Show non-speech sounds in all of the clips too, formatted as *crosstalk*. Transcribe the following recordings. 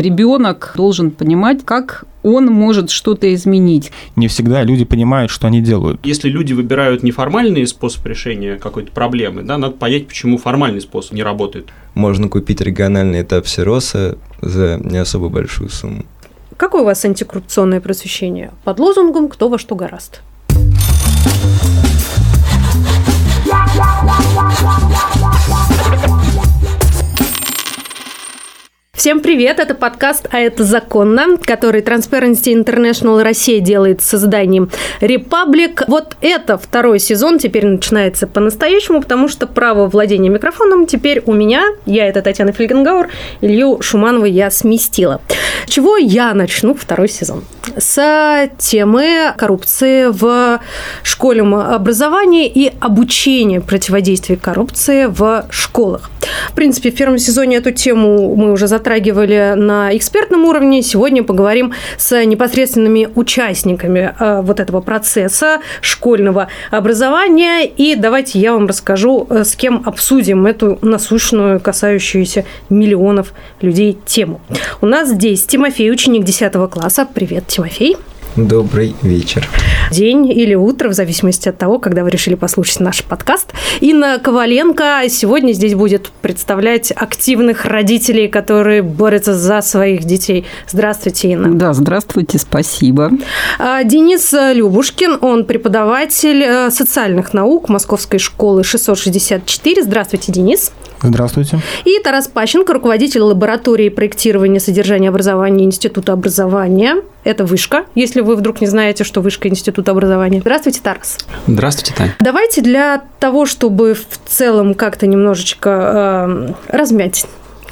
ребенок должен понимать, как он может что-то изменить. Не всегда люди понимают, что они делают. Если люди выбирают неформальный способ решения какой-то проблемы, да, надо понять, почему формальный способ не работает. Можно купить региональный этап Сироса за не особо большую сумму. Какое у вас антикоррупционное просвещение? Под лозунгом «Кто во что гораст». Всем привет! Это подкаст «А это законно», который Transparency International Россия делает с созданием Republic. Вот это второй сезон теперь начинается по-настоящему, потому что право владения микрофоном теперь у меня. Я это Татьяна Фельгенгауэр, Илью Шуманова я сместила. чего я начну второй сезон? С темы коррупции в школьном образовании и обучения противодействия коррупции в школах. В принципе, в первом сезоне эту тему мы уже затрагивали на экспертном уровне. Сегодня поговорим с непосредственными участниками э, вот этого процесса школьного образования. И давайте я вам расскажу, э, с кем обсудим эту насущную, касающуюся миллионов людей тему. У нас здесь Тимофей, ученик 10 класса. Привет, Тимофей. Добрый вечер. День или утро, в зависимости от того, когда вы решили послушать наш подкаст. Инна Коваленко сегодня здесь будет представлять активных родителей, которые борются за своих детей. Здравствуйте, Инна. Да, здравствуйте, спасибо. А, Денис Любушкин, он преподаватель э, социальных наук Московской школы 664. Здравствуйте, Денис. Здравствуйте. И Тарас Пащенко, руководитель лаборатории проектирования содержания образования Института образования. Это вышка, если вы вдруг не знаете, что вышка Института образования. Здравствуйте, Тарас. Здравствуйте, Таня. Давайте для того, чтобы в целом как-то немножечко э, размять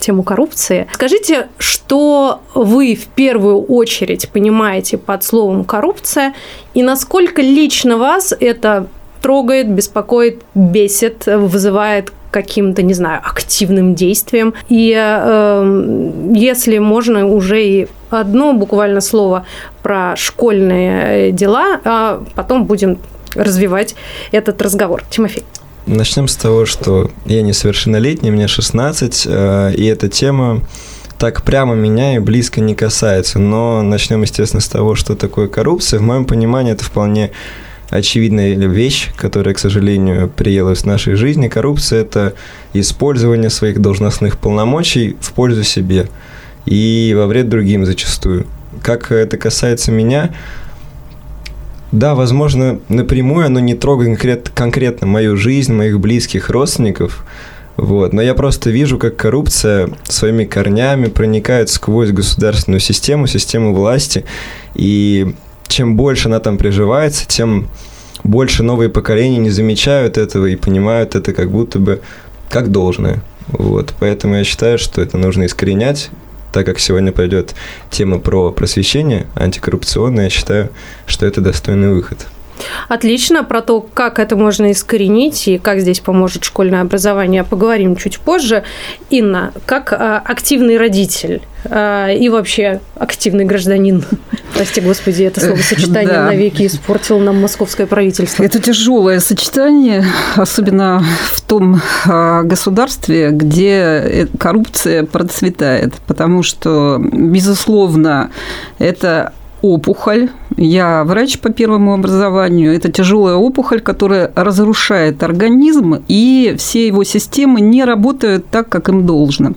тему коррупции. Скажите, что вы в первую очередь понимаете под словом коррупция и насколько лично вас это трогает, беспокоит, бесит, вызывает каким-то, не знаю, активным действием. И э, если можно уже и одно буквально слово про школьные дела, а потом будем развивать этот разговор. Тимофей. Начнем с того, что я несовершеннолетний, мне 16, э, и эта тема так прямо меня и близко не касается. Но начнем, естественно, с того, что такое коррупция. В моем понимании это вполне очевидная вещь, которая, к сожалению, приелась в нашей жизни. Коррупция – это использование своих должностных полномочий в пользу себе и во вред другим зачастую. Как это касается меня, да, возможно, напрямую оно не трогает конкрет, конкретно мою жизнь, моих близких родственников, вот. Но я просто вижу, как коррупция своими корнями проникает сквозь государственную систему, систему власти, и чем больше она там приживается, тем больше новые поколения не замечают этого и понимают это как будто бы как должное. Вот. Поэтому я считаю, что это нужно искоренять, так как сегодня пойдет тема про просвещение антикоррупционное, я считаю, что это достойный выход. Отлично. Про то, как это можно искоренить и как здесь поможет школьное образование, поговорим чуть позже. Инна, как а, активный родитель а, и вообще активный гражданин, *laughs* прости господи, это словосочетание да. навеки испортил нам московское правительство. Это тяжелое сочетание, особенно в том а, государстве, где э, коррупция процветает, потому что, безусловно, это опухоль. Я врач по первому образованию. Это тяжелая опухоль, которая разрушает организм, и все его системы не работают так, как им должно.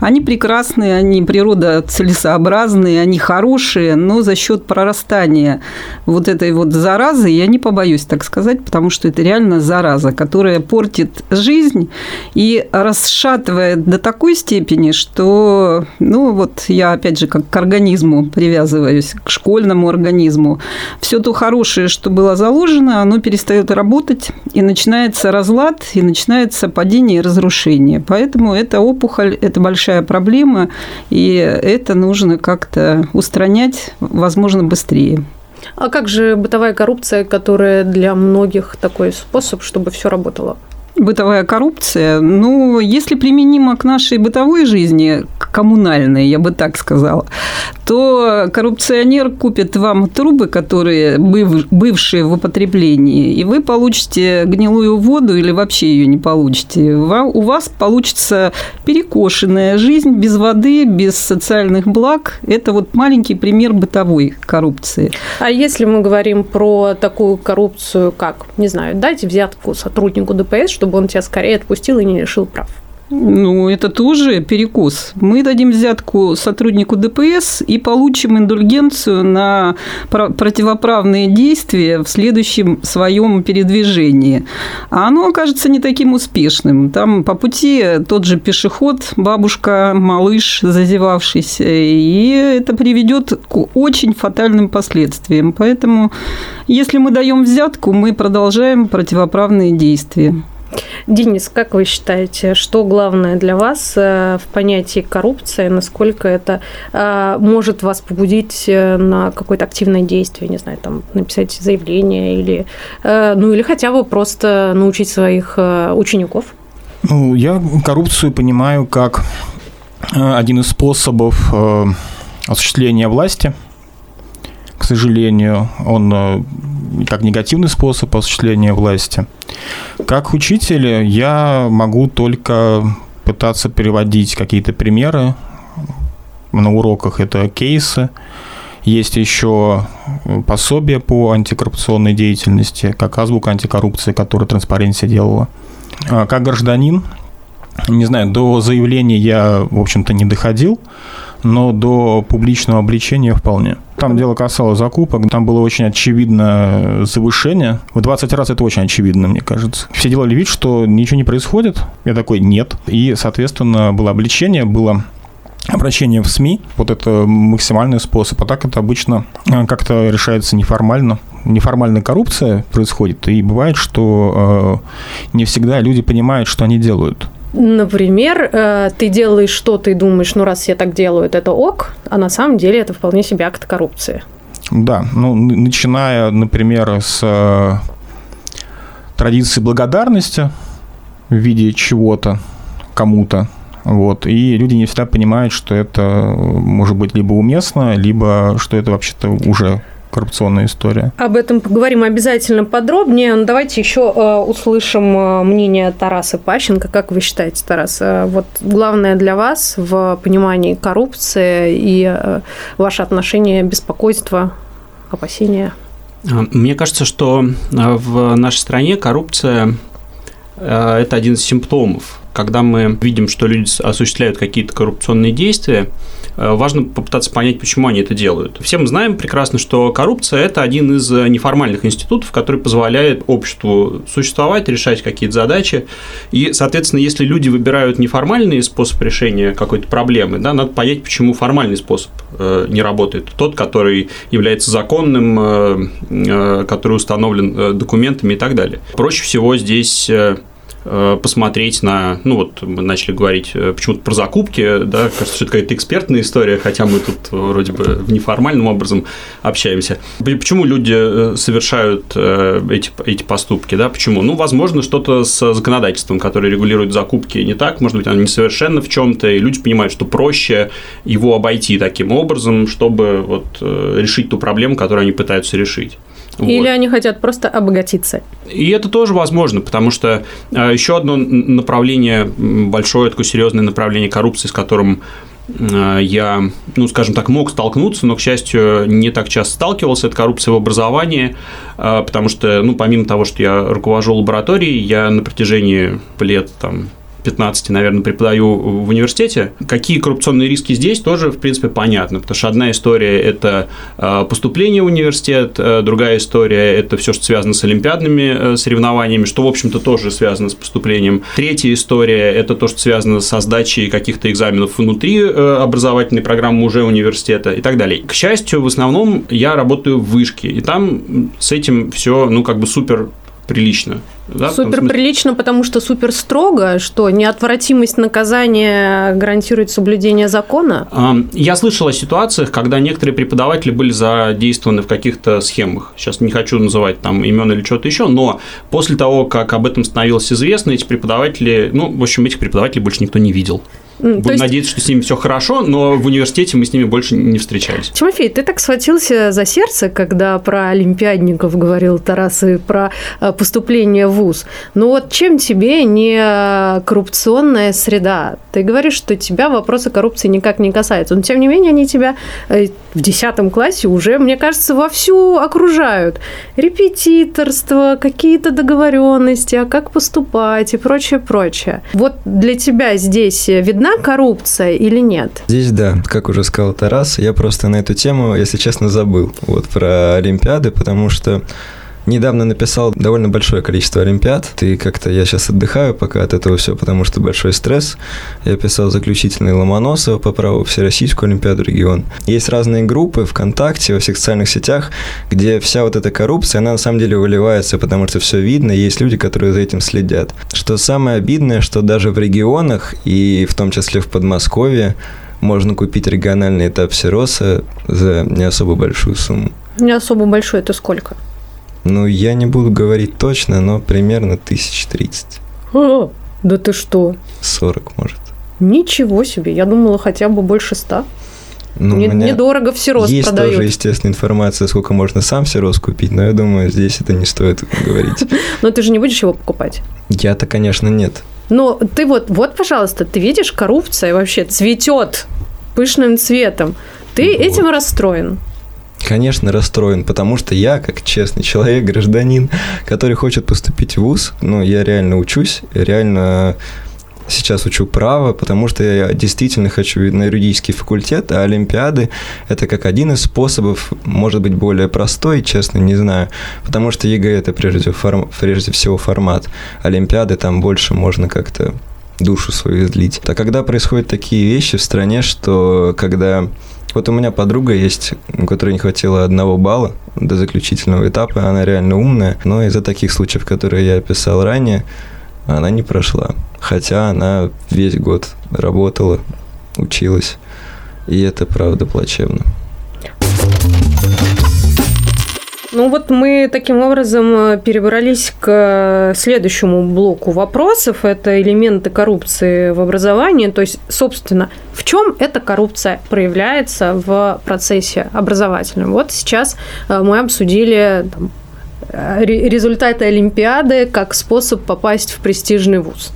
Они прекрасные, они природа целесообразные, они хорошие, но за счет прорастания вот этой вот заразы, я не побоюсь так сказать, потому что это реально зараза, которая портит жизнь и расшатывает до такой степени, что, ну вот я опять же как к организму привязываюсь, к школе, школьному организму. Все то хорошее, что было заложено, оно перестает работать, и начинается разлад, и начинается падение и разрушение. Поэтому эта опухоль – это большая проблема, и это нужно как-то устранять, возможно, быстрее. А как же бытовая коррупция, которая для многих такой способ, чтобы все работало? Бытовая коррупция, ну, если применимо к нашей бытовой жизни, к коммунальной, я бы так сказала, то коррупционер купит вам трубы, которые бывшие в употреблении, и вы получите гнилую воду или вообще ее не получите. У вас получится перекошенная жизнь без воды, без социальных благ. Это вот маленький пример бытовой коррупции. А если мы говорим про такую коррупцию, как, не знаю, дайте взятку сотруднику ДПС, чтобы он тебя скорее отпустил и не лишил прав? Ну, это тоже перекос. Мы дадим взятку сотруднику ДПС и получим индульгенцию на противоправные действия в следующем своем передвижении. А оно окажется не таким успешным. Там по пути тот же пешеход, бабушка, малыш, зазевавшийся, и это приведет к очень фатальным последствиям. Поэтому, если мы даем взятку, мы продолжаем противоправные действия. Денис, как вы считаете, что главное для вас э, в понятии коррупции, насколько это э, может вас побудить э, на какое-то активное действие, не знаю, там написать заявление или, ну или хотя бы просто научить своих учеников? Ну, я коррупцию понимаю как один из способов осуществления власти. Сожалению, он как негативный способ осуществления власти. Как учитель я могу только пытаться переводить какие-то примеры на уроках. Это кейсы. Есть еще пособие по антикоррупционной деятельности, как азбука антикоррупции, которую Транспаренция делала. А как гражданин, не знаю, до заявления я, в общем-то, не доходил, но до публичного обличения вполне. Там дело касалось закупок, там было очень очевидно завышение. В 20 раз это очень очевидно, мне кажется. Все делали вид, что ничего не происходит. Я такой, нет. И, соответственно, было обличение, было обращение в СМИ. Вот это максимальный способ. А так это обычно э, как-то решается неформально. Неформальная коррупция происходит, и бывает, что э, не всегда люди понимают, что они делают. Например, э, ты делаешь что-то и думаешь, ну раз я так делаю, это ок, а на самом деле это вполне себе акт коррупции. Да, ну начиная, например, с э, традиции благодарности в виде чего-то кому-то, вот. И люди не всегда понимают, что это может быть либо уместно, либо что это вообще-то уже коррупционная история. Об этом поговорим обязательно подробнее. Но давайте еще э, услышим э, мнение Тараса Пащенко. Как вы считаете, Тарас, э, вот главное для вас в понимании коррупции и ваше отношение, беспокойство, опасения? Мне кажется, что в нашей стране коррупция – это один из симптомов. Когда мы видим, что люди осуществляют какие-то коррупционные действия, важно попытаться понять, почему они это делают. Все мы знаем прекрасно, что коррупция – это один из э, неформальных институтов, который позволяет обществу существовать, решать какие-то задачи. И, соответственно, если люди выбирают неформальный способ решения какой-то проблемы, да, надо понять, почему формальный способ э, не работает. Тот, который является законным, который установлен документами и так далее. Проще всего здесь Э, посмотреть на, ну вот мы начали говорить э, почему-то про закупки, да, кажется, что это какая-то экспертная история, хотя мы тут вроде бы неформальным образом общаемся. Почему люди э, совершают эти, эти поступки, да, почему? Ну, возможно, что-то с законодательством, которое регулирует закупки, не так, может быть, оно несовершенно в чем-то, и люди понимают, что проще его обойти таким образом, чтобы вот решить ту проблему, которую они пытаются решить. Или они хотят просто обогатиться. И это тоже возможно, потому что а, еще одно направление, большое такое серьезное направление коррупции, с которым а, я, ну, скажем так, мог столкнуться, но, к счастью, не так часто сталкивался. Это коррупция в образовании, а, потому что, ну, помимо того, что я руковожу лабораторией, я на протяжении лет там 15, наверное, преподаю в университете. Какие коррупционные риски здесь, тоже, в принципе, понятно, потому что одна история – это э, поступление в университет, э, другая история – это все, что связано с олимпиадными э, соревнованиями, что, в общем-то, тоже связано с поступлением. Третья история – это то, что связано со сдачей каких-то экзаменов внутри образовательной программы уже университета и так далее. К счастью, в основном я работаю в вышке, и там с этим все, ну, как бы супер прилично. Да, супер прилично, потому что супер строго, что неотвратимость наказания гарантирует соблюдение закона? Я слышал о ситуациях, когда некоторые преподаватели были задействованы в каких-то схемах. Сейчас не хочу называть там имен или что-то еще, но после того, как об этом становилось известно, эти преподаватели, ну, в общем, этих преподавателей больше никто не видел. Будем есть... надеяться, что с ними все хорошо, но в университете мы с ними больше не встречались. Тимофей, ты так схватился за сердце, когда про олимпиадников говорил Тарас и про э, поступление в ВУЗ. Ну вот чем тебе не коррупционная среда? Ты говоришь, что тебя вопросы коррупции никак не касаются, но тем не менее они тебя э, в 10 классе уже, мне кажется, вовсю окружают. Репетиторство, какие-то договоренности, а как поступать и прочее, прочее. Вот для тебя здесь видна видна коррупция или нет? Здесь да, как уже сказал Тарас, я просто на эту тему, если честно, забыл вот про Олимпиады, потому что Недавно написал довольно большое количество олимпиад. И как-то я сейчас отдыхаю пока от этого все, потому что большой стресс. Я писал заключительный Ломоносова по праву Всероссийскую олимпиаду регион. Есть разные группы ВКонтакте, во всех социальных сетях, где вся вот эта коррупция, она на самом деле выливается, потому что все видно, есть люди, которые за этим следят. Что самое обидное, что даже в регионах, и в том числе в Подмосковье, можно купить региональный этап Сироса за не особо большую сумму. Не особо большой, это сколько? Ну, я не буду говорить точно, но примерно тысяч тридцать. А, да ты что? Сорок, может. Ничего себе, я думала хотя бы больше ста. Ну, не, недорого в сироз есть продают. тоже, естественно, информация, сколько можно сам сироз купить, но я думаю, здесь это не стоит *laughs* говорить. *laughs* Но ты же не будешь его покупать? Я-то, конечно, нет. Но ты вот, вот, пожалуйста, ты видишь, коррупция вообще цветет пышным цветом. Ты вот. этим расстроен? Конечно, расстроен, потому что я, как честный человек, гражданин, который хочет поступить в ВУЗ, ну, я реально учусь, реально сейчас учу право, потому что я действительно хочу на юридический факультет, а Олимпиады – это как один из способов, может быть, более простой, честно, не знаю, потому что ЕГЭ – это прежде форм, прежде всего формат. Олимпиады там больше можно как-то душу свою излить. А когда происходят такие вещи в стране, что когда вот у меня подруга есть, у которой не хватило одного балла до заключительного этапа. Она реально умная, но из-за таких случаев, которые я описал ранее, она не прошла. Хотя она весь год работала, училась. И это правда плачевно. Ну вот мы таким образом э, перебрались к следующему блоку вопросов. Это элементы коррупции в образовании. То есть, собственно, в чем эта коррупция проявляется в процессе образовательном? Вот сейчас э, мы обсудили там, э, результаты Олимпиады как способ попасть в престижный вуз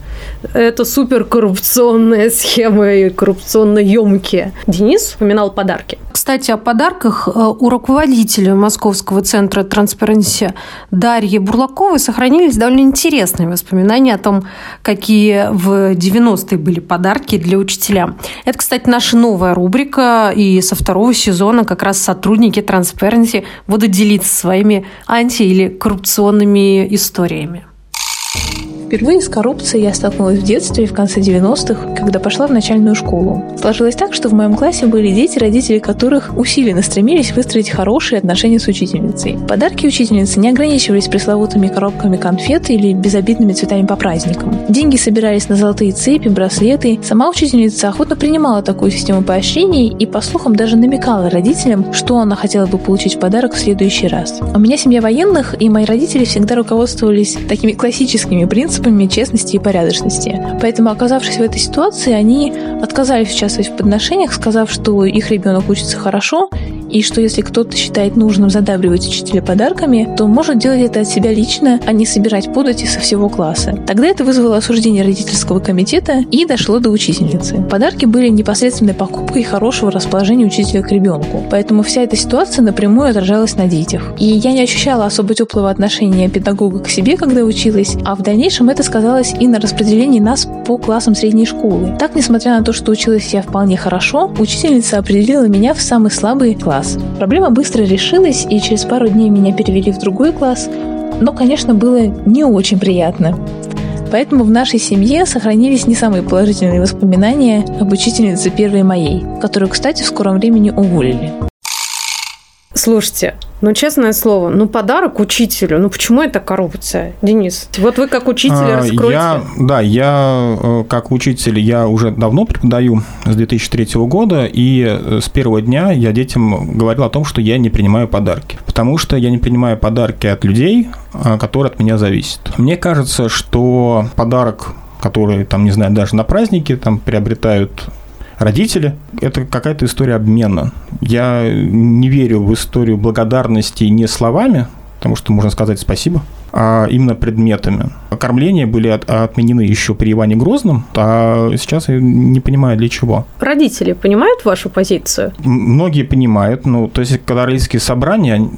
это супер коррупционная схема и коррупционно емкие. Денис вспоминал подарки. Кстати, о подарках э, у руководителя Московского центра Transparency Дарьи Бурлаковой сохранились довольно интересные воспоминания о том, какие в 90-е были подарки для учителя. Это, кстати, наша новая рубрика, и со второго сезона как раз сотрудники Transparency будут делиться своими анти- или коррупционными историями. Впервые с коррупцией я столкнулась в детстве в конце 90-х, когда пошла в начальную школу. Сложилось так, что в моем классе были дети, родители которых усиленно стремились выстроить хорошие отношения с учительницей. Подарки учительницы не ограничивались пресловутыми коробками конфет или безобидными цветами по праздникам. Деньги собирались на золотые цепи, браслеты. Сама учительница охотно принимала такую систему поощрений и, по слухам, даже намекала родителям, что она хотела бы получить в подарок в следующий раз. У меня семья военных, и мои родители всегда руководствовались такими классическими принципами, принципами честности и порядочности. Поэтому, оказавшись в этой ситуации, они отказались участвовать в подношениях, сказав, что их ребенок учится хорошо, и что если кто-то считает нужным задабривать учителя подарками, то может делать это от себя лично, а не собирать подати со всего класса. Тогда это вызвало осуждение родительского комитета и дошло до учительницы. Подарки были непосредственной покупкой хорошего расположения учителя к ребенку, поэтому вся эта ситуация напрямую отражалась на детях. И я не ощущала особо теплого отношения педагога к себе, когда училась, а в дальнейшем это сказалось и на распределении нас по классам средней школы. Так, несмотря на то, что училась я вполне хорошо, учительница определила меня в самый слабый класс. Проблема быстро решилась, и через пару дней меня перевели в другой класс, но, конечно, было не очень приятно. Поэтому в нашей семье сохранились не самые положительные воспоминания об учительнице первой моей, которую, кстати, в скором времени уволили. Слушайте, ну, честное слово, ну, подарок учителю, ну, почему это коррупция, Денис? Вот вы как учитель а, раскройте. Я, да, я э, как учитель, я уже давно преподаю с 2003 года, и э, с первого дня я детям говорил о том, что я не принимаю подарки. Потому что я не принимаю подарки от людей, а, которые от меня зависят. Мне кажется, что подарок которые, там, не знаю, даже на праздники там приобретают родители, это какая-то история обмена. Я не верю в историю благодарности не словами, потому что можно сказать спасибо, а именно предметами. Кормления были от, отменены еще при Иване Грозном, а сейчас я не понимаю для чего. Родители понимают вашу позицию? Многие понимают, ну, то есть, когда родительские собрания,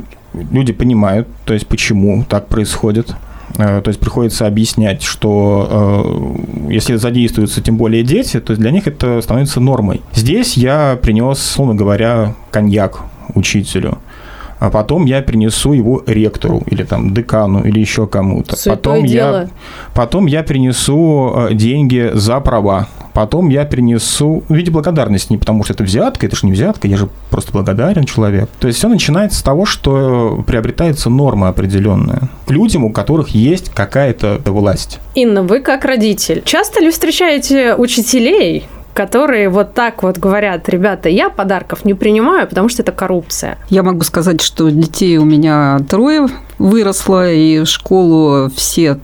люди понимают, то есть, почему так происходит. Э, то есть приходится объяснять, что э, если задействуются тем более дети, то для них это становится нормой. Здесь я принес, условно говоря, коньяк учителю а потом я принесу его ректору или там декану или еще кому-то. Потом дело. я, потом я принесу э, деньги за права. Потом я принесу в виде благодарности, не потому что это взятка, это же не взятка, я же просто благодарен человек. То есть все начинается с того, что приобретается норма определенная к людям, у которых есть какая-то власть. Инна, вы как родитель, часто ли встречаете учителей, которые вот так вот говорят, ребята, я подарков не принимаю, потому что это коррупция. Я могу сказать, что детей у меня трое выросло, и школу все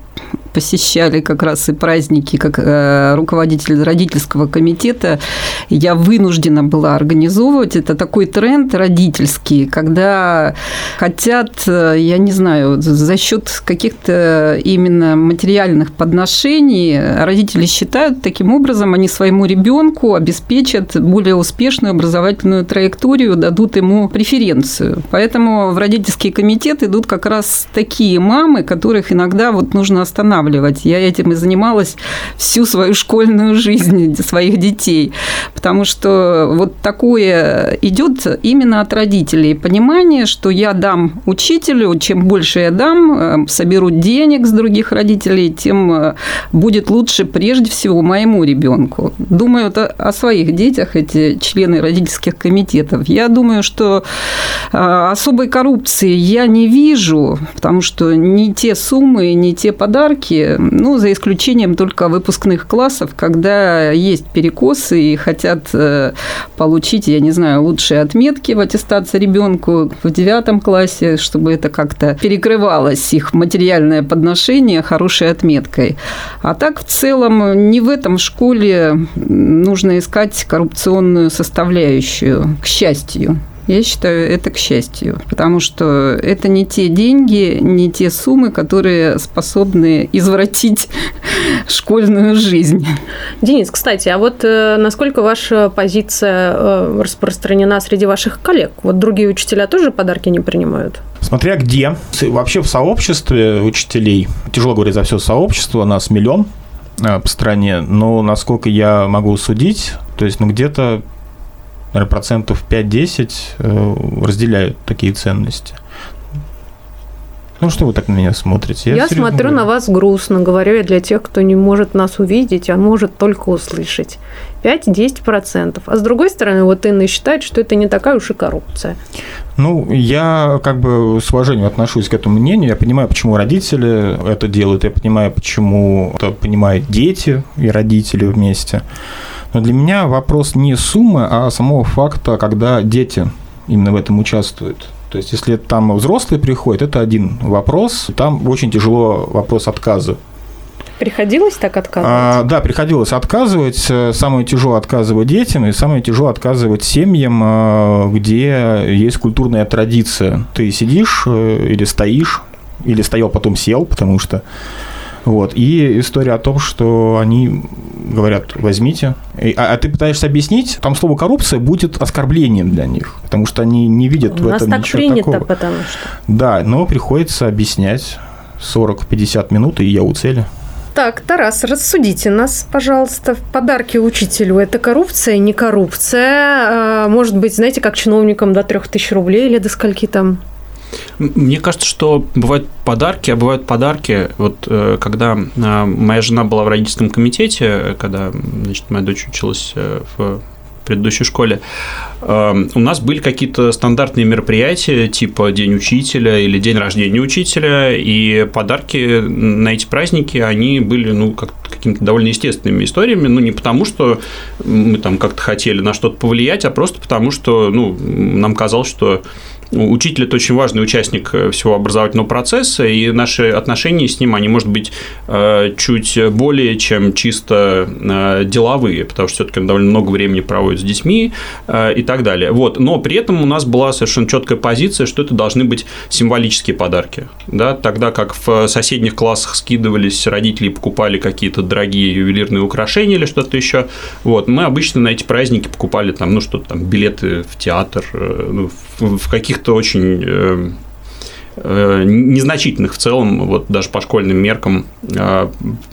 посещали как раз и праздники, как э, руководитель родительского комитета, я вынуждена была организовывать. Это такой тренд родительский, когда хотят, э, я не знаю, за счет каких-то именно материальных подношений родители считают, таким образом они своему ребенку обеспечат более успешную образовательную траекторию, дадут ему преференцию. Поэтому в родительский комитет идут как раз такие мамы, которых иногда вот нужно останавливать. Я этим и занималась всю свою школьную жизнь своих детей, потому что вот такое идет именно от родителей. Понимание, что я дам учителю, чем больше я дам, э, соберу денег с других родителей, тем э, будет лучше прежде всего моему ребенку. Думаю о своих детях, эти члены родительских комитетов. Я думаю, что э, особой коррупции я не вижу, потому что не те суммы, не те подарки, ну, за исключением только выпускных классов, когда есть перекосы и хотят э, получить, я не знаю, лучшие отметки в аттестации ребенку в девятом классе, чтобы это как-то перекрывалось их материальное подношение хорошей отметкой. А так в целом не в этом школе нужно искать коррупционную составляющую, к счастью. Я считаю, это к счастью, потому что это не те деньги, не те суммы, которые способны извратить *laughs* школьную жизнь. Денис, кстати, а вот э, насколько ваша позиция э, распространена среди ваших коллег? Вот другие учителя тоже подарки не принимают? Смотря где. Вообще в сообществе учителей, тяжело говорить за все сообщество, нас миллион э, по стране, но насколько я могу судить, то есть ну, где-то наверное, процентов 5-10 э, разделяют такие ценности. Ну, что вы так на меня смотрите? Я, я смотрю говорю. на вас грустно, говорю я для тех, кто не может нас увидеть, а может только услышать. 5-10%. А с другой стороны, вот Инна считает, что это не такая уж и коррупция. Ну, я как бы с уважением отношусь к этому мнению. Я понимаю, почему родители это делают. Я понимаю, почему это понимают дети и родители вместе. Но для меня вопрос не суммы, а самого факта, когда дети именно в этом участвуют. То есть, если там взрослые приходят, это один вопрос. Там очень тяжело вопрос отказа. Приходилось так отказывать? А, да, приходилось отказывать. Самое тяжело отказывать детям, и самое тяжело отказывать семьям, а, где есть культурная традиция. Ты сидишь э, или стоишь, или стоял, потом сел, потому что вот. И история о том, что они говорят, возьмите. А, а ты пытаешься объяснить, там слово коррупция будет оскорблением для них, потому что они не видят У в этом так ничего принято, такого. потому что. Да, но приходится объяснять 40-50 минут, и я у цели. Так, Тарас, рассудите нас, пожалуйста. Подарки учителю – это коррупция, не коррупция? А, может быть, знаете, как чиновникам до 3000 рублей или до скольки там? Мне кажется, что бывают подарки, а бывают подарки. Вот э, когда э, моя жена была в родительском комитете, когда значит, моя дочь училась э, в предыдущей школе, у нас были какие-то стандартные мероприятия, типа День учителя или День рождения учителя, и подарки на эти праздники, они были, ну, как какими-то довольно естественными историями, ну, не потому, что мы там как-то хотели на что-то повлиять, а просто потому, что, ну, нам казалось, что учитель – это очень важный участник всего образовательного процесса, и наши отношения с ним, они, может быть, чуть более, чем чисто деловые, потому что все-таки он довольно много времени проводит с детьми и так далее. Вот. Но при этом у нас была совершенно четкая позиция, что это должны быть символические подарки. Да? Тогда как в соседних классах скидывались родители и покупали какие-то дорогие ювелирные украшения или что-то еще, вот, мы обычно на эти праздники покупали там, ну, что-то там, билеты в театр, э, ну, в каких-то очень э, э, незначительных в целом, вот даже по школьным меркам,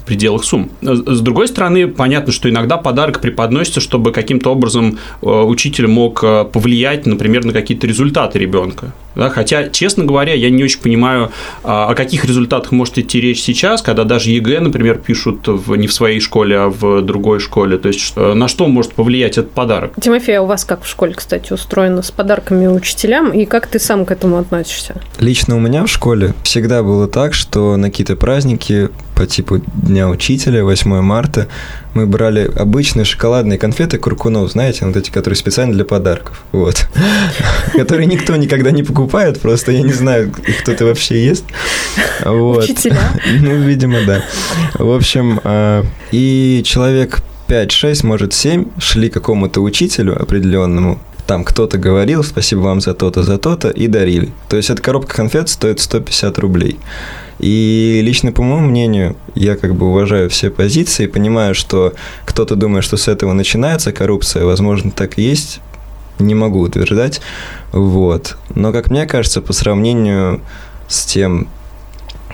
пределах сумм. С другой стороны, понятно, что иногда подарок преподносится, чтобы каким-то образом учитель мог повлиять, например, на какие-то результаты ребенка. Да? Хотя, честно говоря, я не очень понимаю, а, о каких результатах может идти речь сейчас, когда даже ЕГЭ, например, пишут в, не в своей школе, а в другой школе. То есть, на что может повлиять этот подарок? Тимофей, а у вас как в школе, кстати, устроено с подарками учителям, и как ты сам к этому относишься? Лично у меня в школе всегда было так, что на какие-то праздники по типу Дня Учителя, 8 марта, мы брали обычные шоколадные конфеты Куркунов, знаете, вот эти, которые специально для подарков, вот, *laughs* которые никто никогда не покупает, просто я не знаю, кто-то вообще ест. Вот. Учителя? *laughs* Ну, видимо, да. В общем, а, и человек 5-6, может 7 шли какому-то учителю определенному, там кто-то говорил, спасибо вам за то-то, за то-то, и дарили. То есть эта коробка конфет стоит 150 рублей. И лично по моему мнению, я как бы уважаю все позиции, понимаю, что кто-то думает, что с этого начинается коррупция, возможно, так и есть, не могу утверждать, вот. Но, как мне кажется, по сравнению с тем,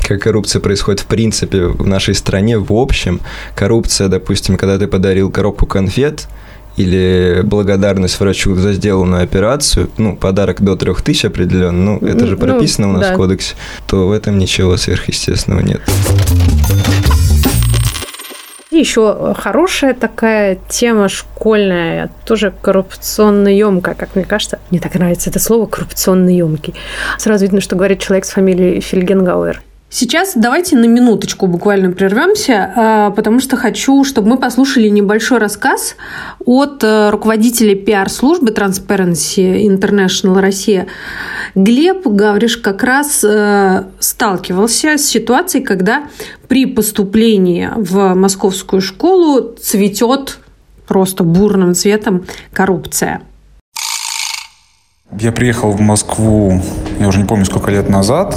как коррупция происходит в принципе в нашей стране в общем, коррупция, допустим, когда ты подарил коробку конфет – или благодарность врачу за сделанную операцию, ну, подарок до 3000 определенно, ну, это же ну, прописано ну, у нас да. в кодексе, то в этом ничего сверхъестественного нет. Еще хорошая такая тема школьная, тоже коррупционно емкая, как мне кажется. Мне так нравится это слово коррупционно емкий. Сразу видно, что говорит человек с фамилией Фельгенгауэр. Сейчас давайте на минуточку буквально прервемся, а, потому что хочу, чтобы мы послушали небольшой рассказ от э, руководителя пиар-службы Transparency International Россия. Глеб, говоришь, как раз э, сталкивался с ситуацией, когда при поступлении в московскую школу цветет просто бурным цветом коррупция. Я приехал в Москву, я уже не помню, сколько лет назад.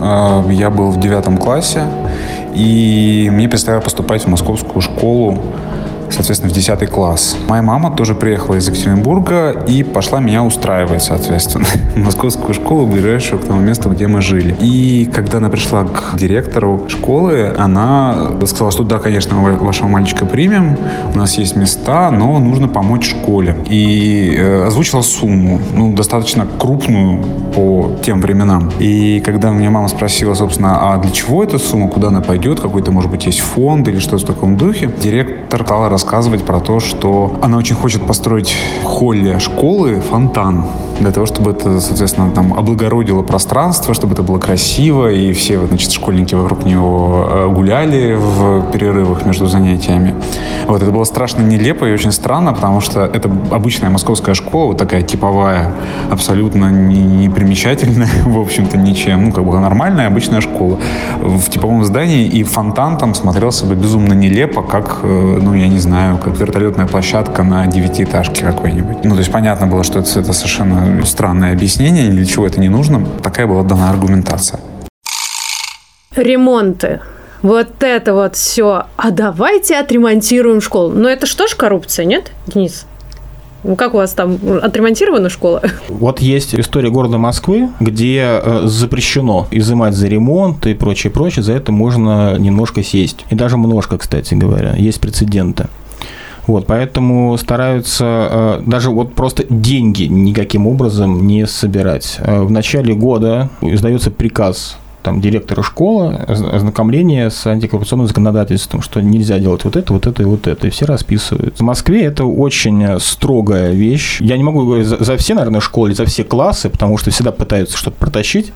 А, я был в девятом классе, и мне предстояло поступать в московскую школу соответственно, в 10 класс. Моя мама тоже приехала из Екатеринбурга и пошла меня устраивать, соответственно, *laughs* в московскую школу, ближайшую к тому месту, где мы жили. И когда она пришла к директору школы, она сказала, что да, конечно, мы вашего мальчика примем, у нас есть места, но нужно помочь школе. И э, озвучила сумму, ну, достаточно крупную по тем временам. И когда меня мама спросила, собственно, а для чего эта сумма, куда она пойдет, какой-то, может быть, есть фонд или что-то в таком духе, директор стала рассказывать про то, что она очень хочет построить в холле школы фонтан для того, чтобы это, соответственно, там облагородило пространство, чтобы это было красиво, и все, значит, школьники вокруг него э, гуляли в перерывах между занятиями. Вот, это было страшно нелепо и очень странно, потому что это обычная московская школа, вот такая типовая, абсолютно не примечательная, *laughs* в общем-то, ничем, ну, как бы нормальная обычная школа в типовом здании, и фонтан там смотрелся бы безумно нелепо, как, э, ну, я не знаю, как вертолетная площадка на девятиэтажке какой-нибудь. Ну, то есть понятно было, что это, это совершенно странное объяснение, для чего это не нужно. Такая была дана аргументация. Ремонты. Вот это вот все. А давайте отремонтируем школу. Но это что ж коррупция, нет, Денис? Ну, как у вас там отремонтирована школа? Вот есть история города Москвы, где э, запрещено изымать за ремонт и прочее, прочее. За это можно немножко сесть. И даже немножко, кстати говоря. Есть прецеденты. Вот, поэтому стараются э, даже вот просто деньги никаким образом не собирать. Э, в начале года издается приказ там, директора школы, ознакомление с антикоррупционным законодательством, что нельзя делать вот это, вот это и вот это, и все расписывают. В Москве это очень строгая вещь. Я не могу говорить за, за все, наверное, школы, за все классы, потому что всегда пытаются что-то протащить.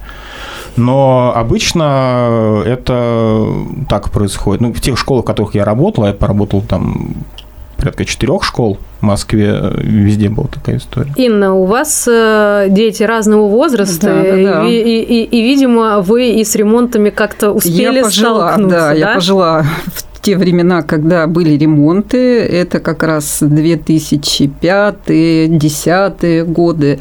Но обычно это так происходит. Ну, в тех школах, в которых я работал, я поработал там порядка четырех школ Москве э, везде была такая история. Инна, у вас э, дети разного возраста, Да, да, да. И, и- и- и, видимо, вы и с ремонтами как-то успели я пожила, столкнуться, да, я пожила в те времена, когда были ремонты, это как раз 2005-2010 годы,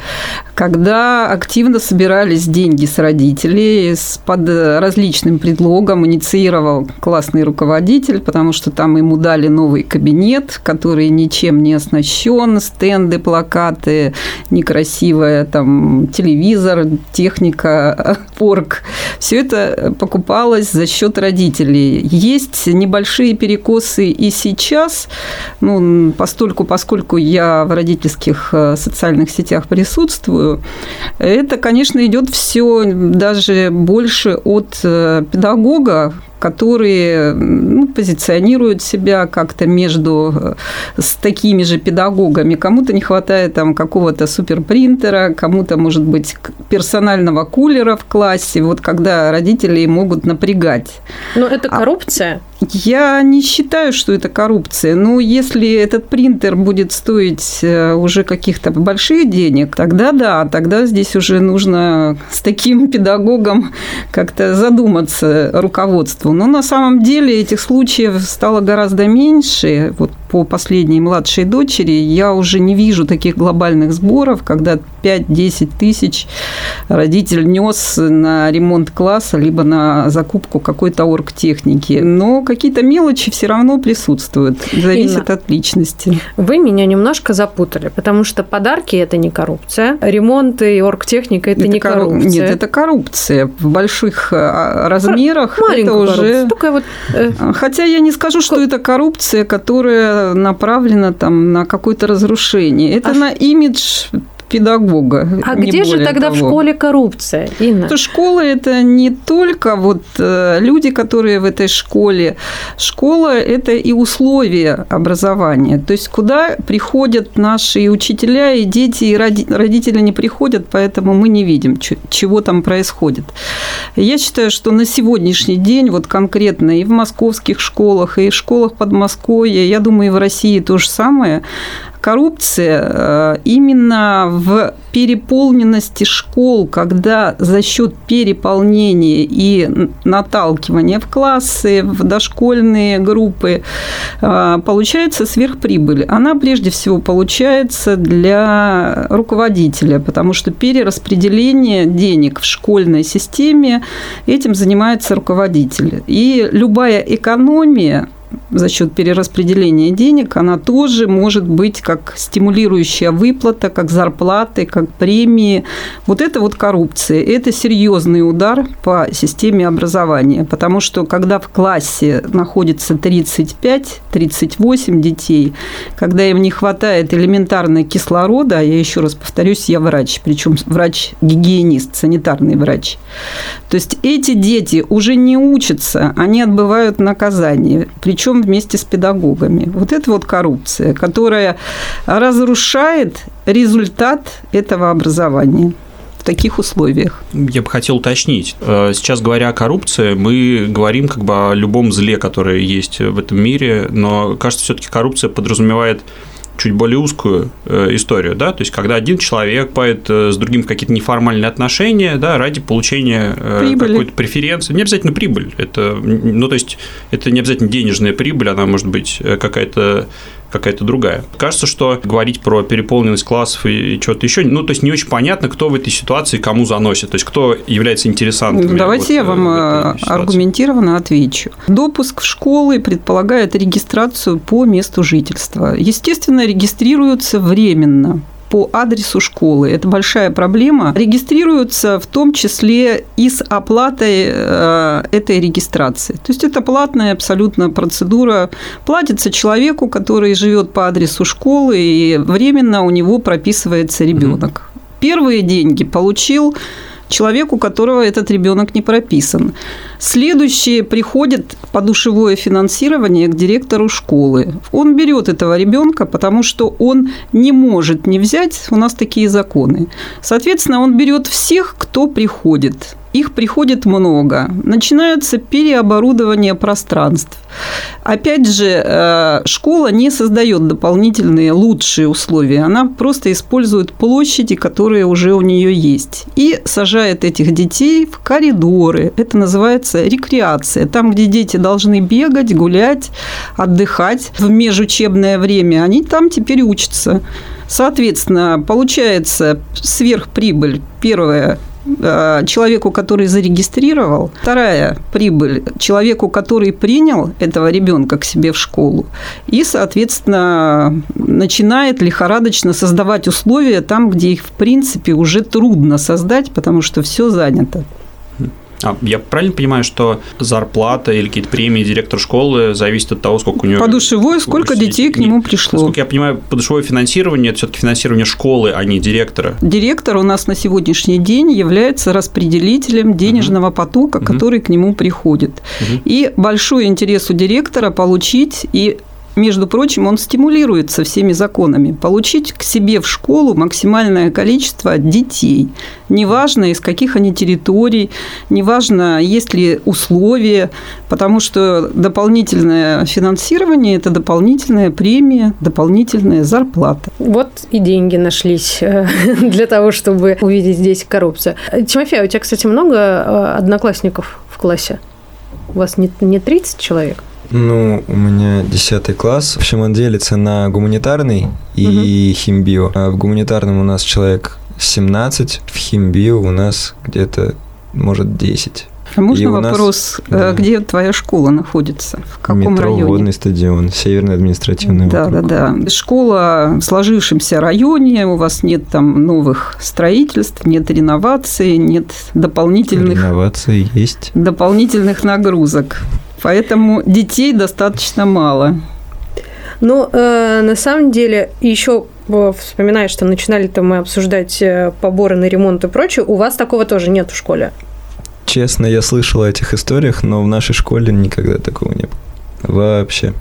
когда активно собирались деньги с родителей, под различным предлогом инициировал классный руководитель, потому что там ему дали новый кабинет, который ничем не оснащен, стенды, плакаты, некрасивая там телевизор, техника, *laughs* порк. Все это покупалось за счет родителей. Есть небольшие перекосы и сейчас, ну, постольку, поскольку я в родительских э, социальных сетях присутствую, это, конечно, идет все даже больше от э, педагога, которые ну, позиционируют себя как-то между э, с такими же педагогами. Кому-то не хватает там какого-то суперпринтера, кому-то, может быть, персонального кулера в классе. Вот когда родители могут напрягать. Но это А- коррупция? Я не считаю, что это коррупция. Но если этот принтер будет стоить э, уже каких-то больших денег, тогда да, тогда здесь уже нужно с таким педагогом как-то задуматься руководству. Но на самом деле этих случаев стало гораздо меньше. Вот по последней младшей дочери я уже не вижу таких глобальных сборов, когда 5-10 тысяч родитель нес на ремонт класса, либо на закупку какой-то оргтехники. Но какие-то мелочи все равно присутствуют. Зависит Инна. от личности. Вы меня немножко запутали, потому что подарки – это не коррупция, ремонты и оргтехника – это, не корру- коррупция. Нет, это коррупция. В больших а, размерах это Маленькая уже... Такая вот, э, Хотя я не скажу, что это коррупция, которая направлена там на какое-то разрушение. Это А на имидж педагога. а где же тогда в того. школе коррупция, Инна? Что школа – это не только вот э, люди, которые в этой школе. Школа – это и условия образования. То есть куда приходят наши и учителя, и дети, и роди- родители не приходят, поэтому мы не видим, чего там происходит. Я считаю, что на сегодняшний день, вот конкретно и в московских школах, и в школах Подмосковья, я думаю, и в России то же самое, коррупция э, именно в переполненности школ, когда за счет переполнения и наталкивания в классы, в дошкольные группы э, получается сверхприбыль. Она прежде всего получается для руководителя, потому что перераспределение денег в школьной системе этим занимается руководитель. И любая экономия за счет перераспределения денег, она тоже может быть как стимулирующая выплата, как зарплаты, как премии. Вот это вот коррупция. Это серьезный удар по системе образования, потому что когда в классе находится 35-38 детей, когда им не хватает элементарно кислорода, я еще раз повторюсь, я врач, причем врач-гигиенист, санитарный врач. То есть эти дети уже не учатся, они отбывают наказание, причем вместе с педагогами. Вот это вот коррупция, которая разрушает результат этого образования в таких условиях. Я бы хотел уточнить. Э, Сейчас, говоря о коррупции, мы говорим как бы о любом зле, которое есть в этом мире, но, кажется, все-таки коррупция подразумевает чуть более узкую э, историю, да, то есть когда один человек пает э, с другим какие-то неформальные отношения, да, ради получения э, Прибыли. какой-то преференции, не обязательно прибыль, это, ну, то есть это не обязательно денежная прибыль, она может быть какая-то какая-то другая. Кажется, что говорить про переполненность классов и, и что-то еще, ну, то есть не очень понятно, кто в этой ситуации кому заносит, то есть кто является интересантом. Давайте я вам э, аргументированно отвечу. Допуск в школы предполагает регистрацию по месту жительства. Естественно, регистрируются временно по адресу школы. Это большая проблема. Регистрируются в том числе и с оплатой э, этой регистрации. То есть это платная абсолютно процедура. Платится человеку, который живет по адресу школы, и временно у него прописывается ребенок. Первые деньги получил человек, у которого этот ребенок не прописан. Следующее приходит подушевое финансирование к директору школы. Он берет этого ребенка, потому что он не может не взять, у нас такие законы. Соответственно, он берет всех, кто приходит их приходит много. Начинается переоборудование пространств. Опять же, э, школа не создает дополнительные лучшие условия. Она просто использует площади, которые уже у нее есть. И сажает этих детей в коридоры. Это называется рекреация. Там, где дети должны бегать, гулять, отдыхать в межучебное время, они там теперь учатся. Соответственно, получается сверхприбыль. Первое Э, человеку, который зарегистрировал. Вторая прибыль человеку, который принял этого ребенка к себе в школу. И, соответственно, начинает лихорадочно создавать условия там, где их, в принципе, уже трудно создать, потому что все занято. А я правильно понимаю, что зарплата или какие-то премии директора школы зависят от того, сколько у него... Подушевой, сколько детей к нему пришло. Насколько я понимаю, подушевое финансирование – это все-таки финансирование школы, а не директора. Директор у нас на сегодняшний день является распределителем денежного угу. потока, который угу. к нему приходит. Угу. И большой интерес у директора получить и между прочим, он стимулируется всеми законами. Получить к себе в школу максимальное количество детей. Неважно, из каких они территорий, неважно, есть ли условия, потому что дополнительное финансирование – это дополнительная премия, дополнительная зарплата. Вот и деньги нашлись э, *laughs* для того, чтобы увидеть здесь коррупцию. Тимофей, а у тебя, кстати, много э, одноклассников в классе? У вас не, не 30 человек? Ну, у меня 10 класс. В общем, он делится на гуманитарный и угу. химбио. А в гуманитарном у нас человек 17, в химбио у нас где-то, может, 10. А можно вопрос, нас, да. где твоя школа находится? В каком Метро, районе? Водный стадион, Северный административный да, округ. Да, да, да. Школа в сложившемся районе, у вас нет там новых строительств, нет реновации, нет дополнительных... Реновации есть. Дополнительных нагрузок. Поэтому детей достаточно мало. Ну, э, на самом деле, еще вспоминая, что начинали-то мы обсуждать э, поборы на ремонт и прочее, у вас такого тоже нет в школе? Честно, я слышал о этих историях, но в нашей школе никогда такого не было. Вообще.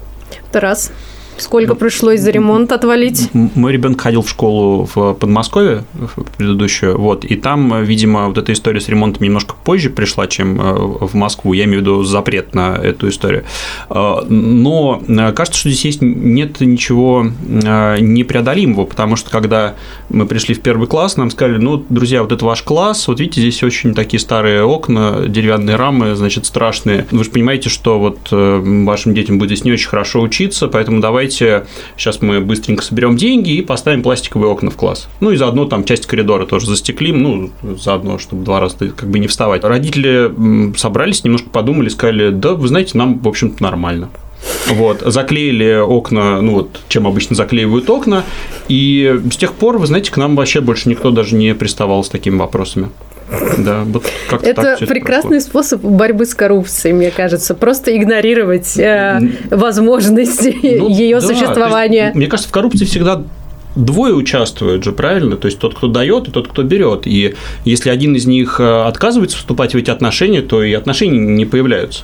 Тарас? Сколько пришлось за ремонт отвалить? Мой ребенок ходил в школу в Подмосковье, в предыдущую, вот, и там, видимо, вот эта история с ремонтом немножко позже пришла, чем э, в Москву, я имею в виду запрет на эту историю. Э, но э, кажется, что здесь есть, нет ничего непреодолимого, потому что когда мы пришли в первый класс, нам сказали, ну, друзья, вот это ваш класс, вот видите, здесь очень такие старые окна, деревянные рамы, значит, страшные. Вы же понимаете, что вот вашим детям будет здесь не очень хорошо учиться, поэтому давайте давайте сейчас мы быстренько соберем деньги и поставим пластиковые окна в класс. Ну и заодно там часть коридора тоже застеклим, ну, заодно, чтобы два раза как бы не вставать. Родители собрались, немножко подумали, сказали, да, вы знаете, нам, в общем-то, нормально. Вот, заклеили окна, ну вот, чем обычно заклеивают окна, и с тех пор, вы знаете, к нам вообще больше никто даже не приставал с такими вопросами. Да, вот как это прекрасный это способ борьбы с коррупцией, мне кажется. Просто игнорировать э, возможности *laughs* ну, ее да, существования. Есть, мне кажется, в коррупции всегда двое участвуют же, правильно? То есть тот, кто дает, и тот, кто берет. И если один из них э, отказывается вступать в эти отношения, то и отношения не появляются.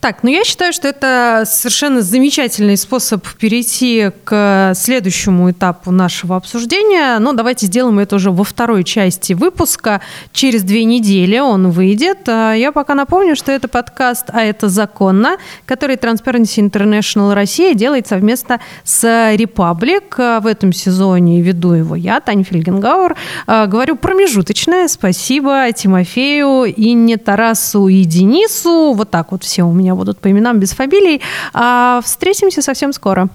Так, ну я считаю, что это совершенно замечательный способ перейти к следующему этапу нашего обсуждения. Но давайте сделаем это уже во второй части выпуска. Через две недели он выйдет. А я пока напомню, что это подкаст «А это законно», который Transparency International Россия делает совместно с Republic. В этом сезоне веду его я, Таня Фельгенгауэр. А, говорю промежуточное. Спасибо Тимофею, Инне, Тарасу и Денису. Вот так вот все у меня будут по именам без фамилий. А, встретимся совсем скоро.